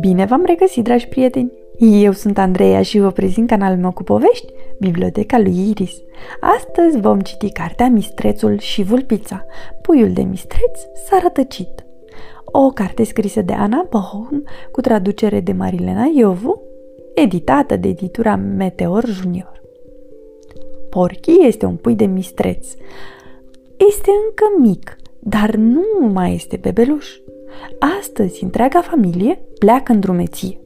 Bine v-am regăsit, dragi prieteni! Eu sunt Andreea și vă prezint canalul meu cu povești, Biblioteca lui Iris. Astăzi vom citi cartea Mistrețul și Vulpița. Puiul de mistreț s-a rătăcit. O carte scrisă de Ana Bohon cu traducere de Marilena Iovu, editată de editura Meteor Junior. Porchi este un pui de mistreț. Este încă mic, dar nu mai este bebeluș. Astăzi, întreaga familie pleacă în drumeție.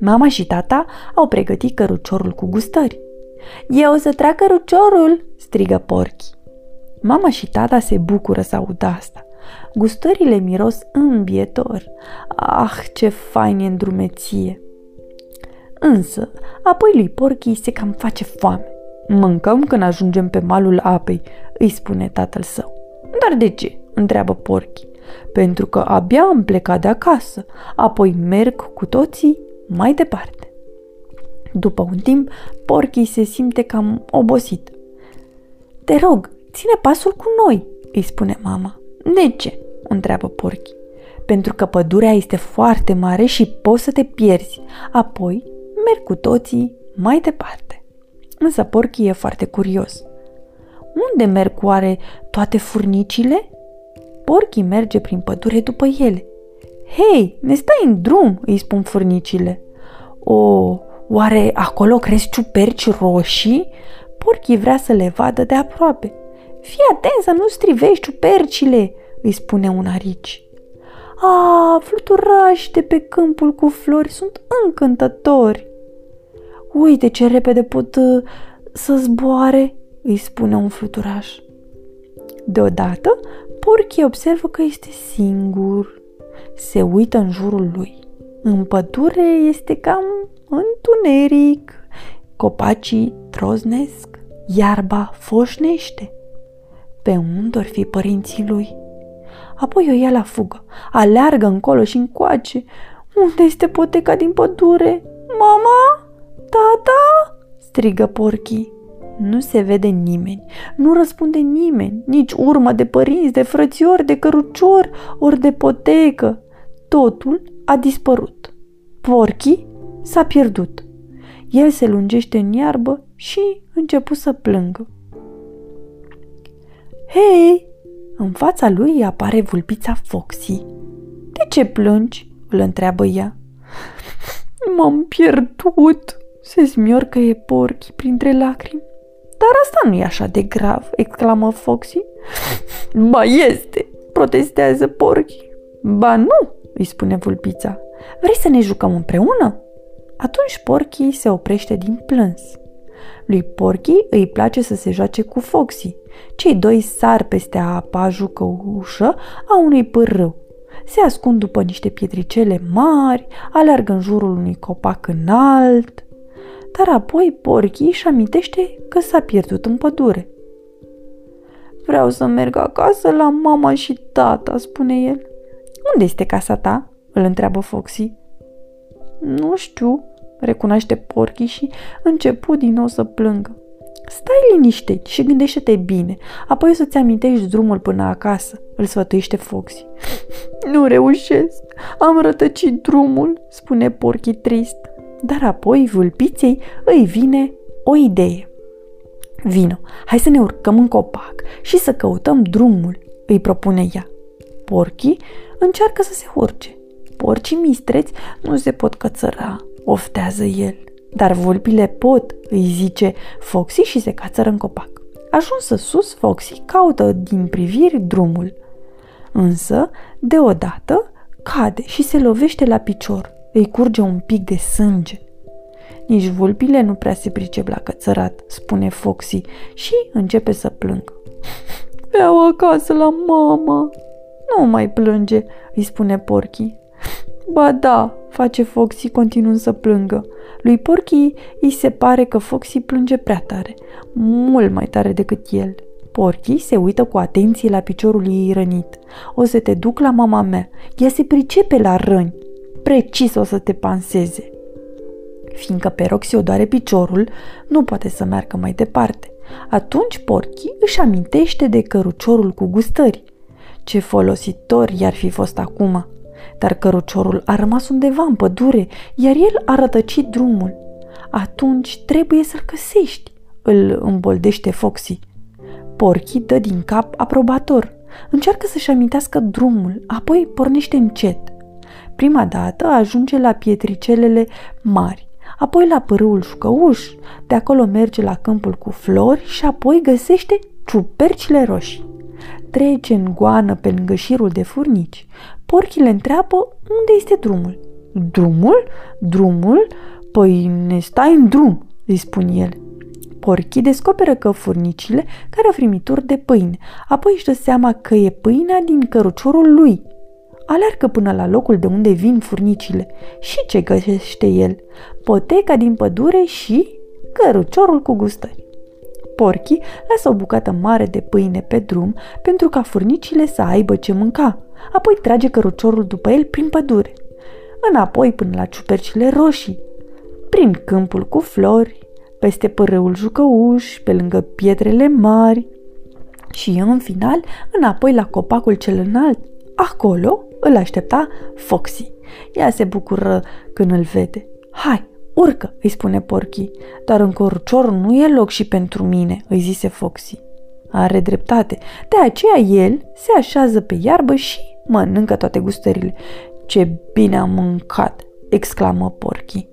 Mama și tata au pregătit căruciorul cu gustări. Eu o să trag căruciorul!" strigă porchi. Mama și tata se bucură să audă asta. Gustările miros îmbietor. Ah, ce fain e drumeție! Însă, apoi lui Porchi se cam face foame. Mâncăm când ajungem pe malul apei, îi spune tatăl său. Dar de ce? Întreabă Porchi pentru că abia am plecat de acasă, apoi merg cu toții mai departe. După un timp, porcii se simte cam obosit. Te rog, ține pasul cu noi, îi spune mama. De ce? întreabă porcii. Pentru că pădurea este foarte mare și poți să te pierzi. Apoi merg cu toții mai departe. Însă porcii e foarte curios. Unde merg oare toate furnicile? Porcii merge prin pădure după ele. Hei, ne stai în drum, îi spun furnicile. O, oare acolo crezi ciuperci roșii? Porcii vrea să le vadă de aproape. Fii atent să nu strivești ciupercile, îi spune un arici. A, fluturași de pe câmpul cu flori sunt încântători. Uite ce repede pot uh, să zboare, îi spune un fluturaș. Deodată, Porchi observă că este singur. Se uită în jurul lui. În pădure este cam întuneric. Copacii troznesc, iarba foșnește. Pe unde or fi părinții lui? Apoi o ia la fugă, aleargă încolo și încoace. Unde este poteca din pădure? Mama? Tata? strigă porchii. Nu se vede nimeni, nu răspunde nimeni, nici urmă de părinți, de frățiori, de cărucior, ori de potecă. Totul a dispărut. Porchi s-a pierdut. El se lungește în iarbă și începu să plângă. Hei! În fața lui apare vulpița Foxy. De ce plângi? îl întreabă ea. M-am pierdut, se smiorcă e porchi printre lacrimi. Dar asta nu e așa de grav, exclamă Foxy. Ba este, protestează porcii. Ba nu, îi spune vulpița. Vrei să ne jucăm împreună? Atunci porcii se oprește din plâns. Lui Porchi îi place să se joace cu Foxy. Cei doi sar peste apa jucăușă a unui pârâu. Se ascund după niște pietricele mari, alergă în jurul unui copac înalt dar apoi porchii își amintește că s-a pierdut în pădure. Vreau să merg acasă la mama și tata, spune el. Unde este casa ta? îl întreabă Foxy. Nu știu, recunoaște porchii și începu din nou să plângă. Stai liniștit și gândește-te bine, apoi o să-ți amintești drumul până acasă, îl sfătuiește Foxy. Nu reușesc, am rătăcit drumul, spune porchii trist. Dar apoi vulpiței îi vine o idee. Vino, hai să ne urcăm în copac și să căutăm drumul, îi propune ea. Porchii încearcă să se urce. Porcii mistreți nu se pot cățăra, oftează el. Dar vulpile pot, îi zice Foxy și se cațără în copac. Ajunsă sus, Foxy caută din priviri drumul. Însă, deodată, cade și se lovește la picior îi curge un pic de sânge. Nici vulpile nu prea se pricep la cățărat, spune Foxy și începe să plângă. Vreau acasă la mama. Nu mai plânge, îi spune Porky. Ba da, face Foxy continuând să plângă. Lui Porky îi se pare că Foxy plânge prea tare, mult mai tare decât el. Porky se uită cu atenție la piciorul ei rănit. O să te duc la mama mea. Ea se pricepe la răni precis o să te panseze. Fiindcă pe Roxy o doare piciorul, nu poate să meargă mai departe. Atunci Porchi își amintește de căruciorul cu gustări. Ce folositor i-ar fi fost acum! Dar căruciorul a rămas undeva în pădure, iar el a rătăcit drumul. Atunci trebuie să-l găsești, îl îmboldește Foxy. Porky dă din cap aprobator. Încearcă să-și amintească drumul, apoi pornește încet. Prima dată ajunge la pietricelele mari, apoi la părâul șucăuș, de acolo merge la câmpul cu flori și apoi găsește ciupercile roșii. Trece în goană pe lângă șirul de furnici. Porchii le întreabă unde este drumul. Drumul? Drumul? Păi ne stai în drum, îi spun el. Porchii descoperă că furnicile care au frimituri de pâine, apoi își dă seama că e pâinea din căruciorul lui. Alergă până la locul de unde vin furnicile și ce găsește el? Poteca din pădure și căruciorul cu gustări. Porchii lasă o bucată mare de pâine pe drum pentru ca furnicile să aibă ce mânca, apoi trage căruciorul după el prin pădure. Înapoi până la ciupercile roșii, prin câmpul cu flori, peste părâul jucăuș, pe lângă pietrele mari și în final înapoi la copacul cel înalt. Acolo îl aștepta Foxy. Ea se bucură când îl vede. Hai, urcă, îi spune Porky, dar în corucior nu e loc și pentru mine, îi zise Foxy. Are dreptate, de aceea el se așează pe iarbă și mănâncă toate gustările. Ce bine am mâncat, exclamă Porky.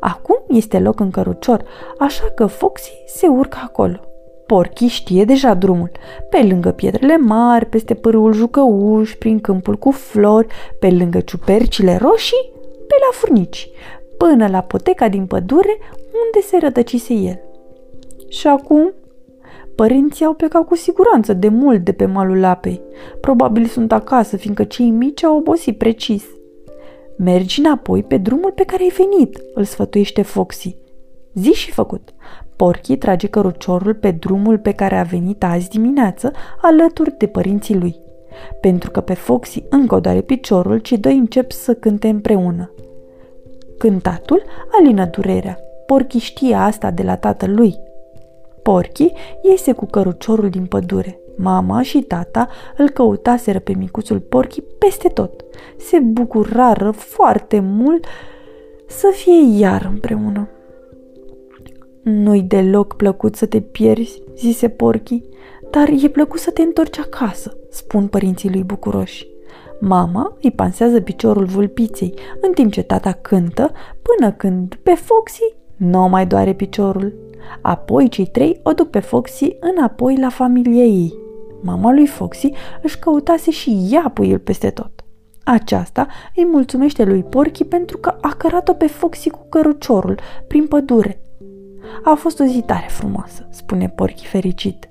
Acum este loc în cărucior, așa că Foxy se urcă acolo. Porky știe deja drumul, pe lângă pietrele mari, peste pârâul jucăuș, prin câmpul cu flori, pe lângă ciupercile roșii, pe la furnici, până la poteca din pădure unde se rătăcise el. Și acum Părinții au plecat cu siguranță de mult de pe malul apei. Probabil sunt acasă, fiindcă cei mici au obosit precis. Mergi înapoi pe drumul pe care ai venit, îl sfătuiește Foxy. Zi și făcut. Porky trage căruciorul pe drumul pe care a venit azi dimineață, alături de părinții lui. Pentru că pe Foxy încă o doare piciorul, cei doi încep să cânte împreună. Cântatul alină durerea. Porky știe asta de la tatăl lui. Porky iese cu căruciorul din pădure. Mama și tata îl căutaseră pe micuțul Porky peste tot. Se bucurară foarte mult să fie iar împreună. Nu-i deloc plăcut să te pierzi, zise Porky, dar e plăcut să te întorci acasă, spun părinții lui bucuroși. Mama îi pansează piciorul vulpiței, în timp ce tata cântă, până când pe Foxy nu mai doare piciorul. Apoi cei trei o duc pe Foxy înapoi la familia ei. Mama lui Foxy își căutase și ea puiul peste tot. Aceasta îi mulțumește lui Porky pentru că a cărat-o pe Foxy cu căruciorul prin pădure. A fost o zi tare frumoasă, spune Porky fericit.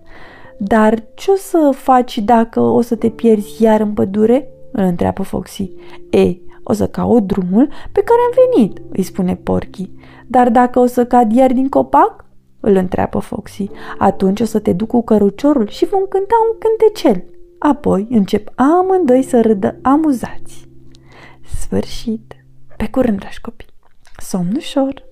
Dar ce o să faci dacă o să te pierzi iar în pădure? îl întreabă Foxy. Ei, o să caut drumul pe care am venit, îi spune Porky. Dar dacă o să cad iar din copac? îl întreabă Foxy. Atunci o să te duc cu căruciorul și vom cânta un cântecel. Apoi încep amândoi să râdă amuzați. Sfârșit. Pe curând, dragi copii. Somn ușor.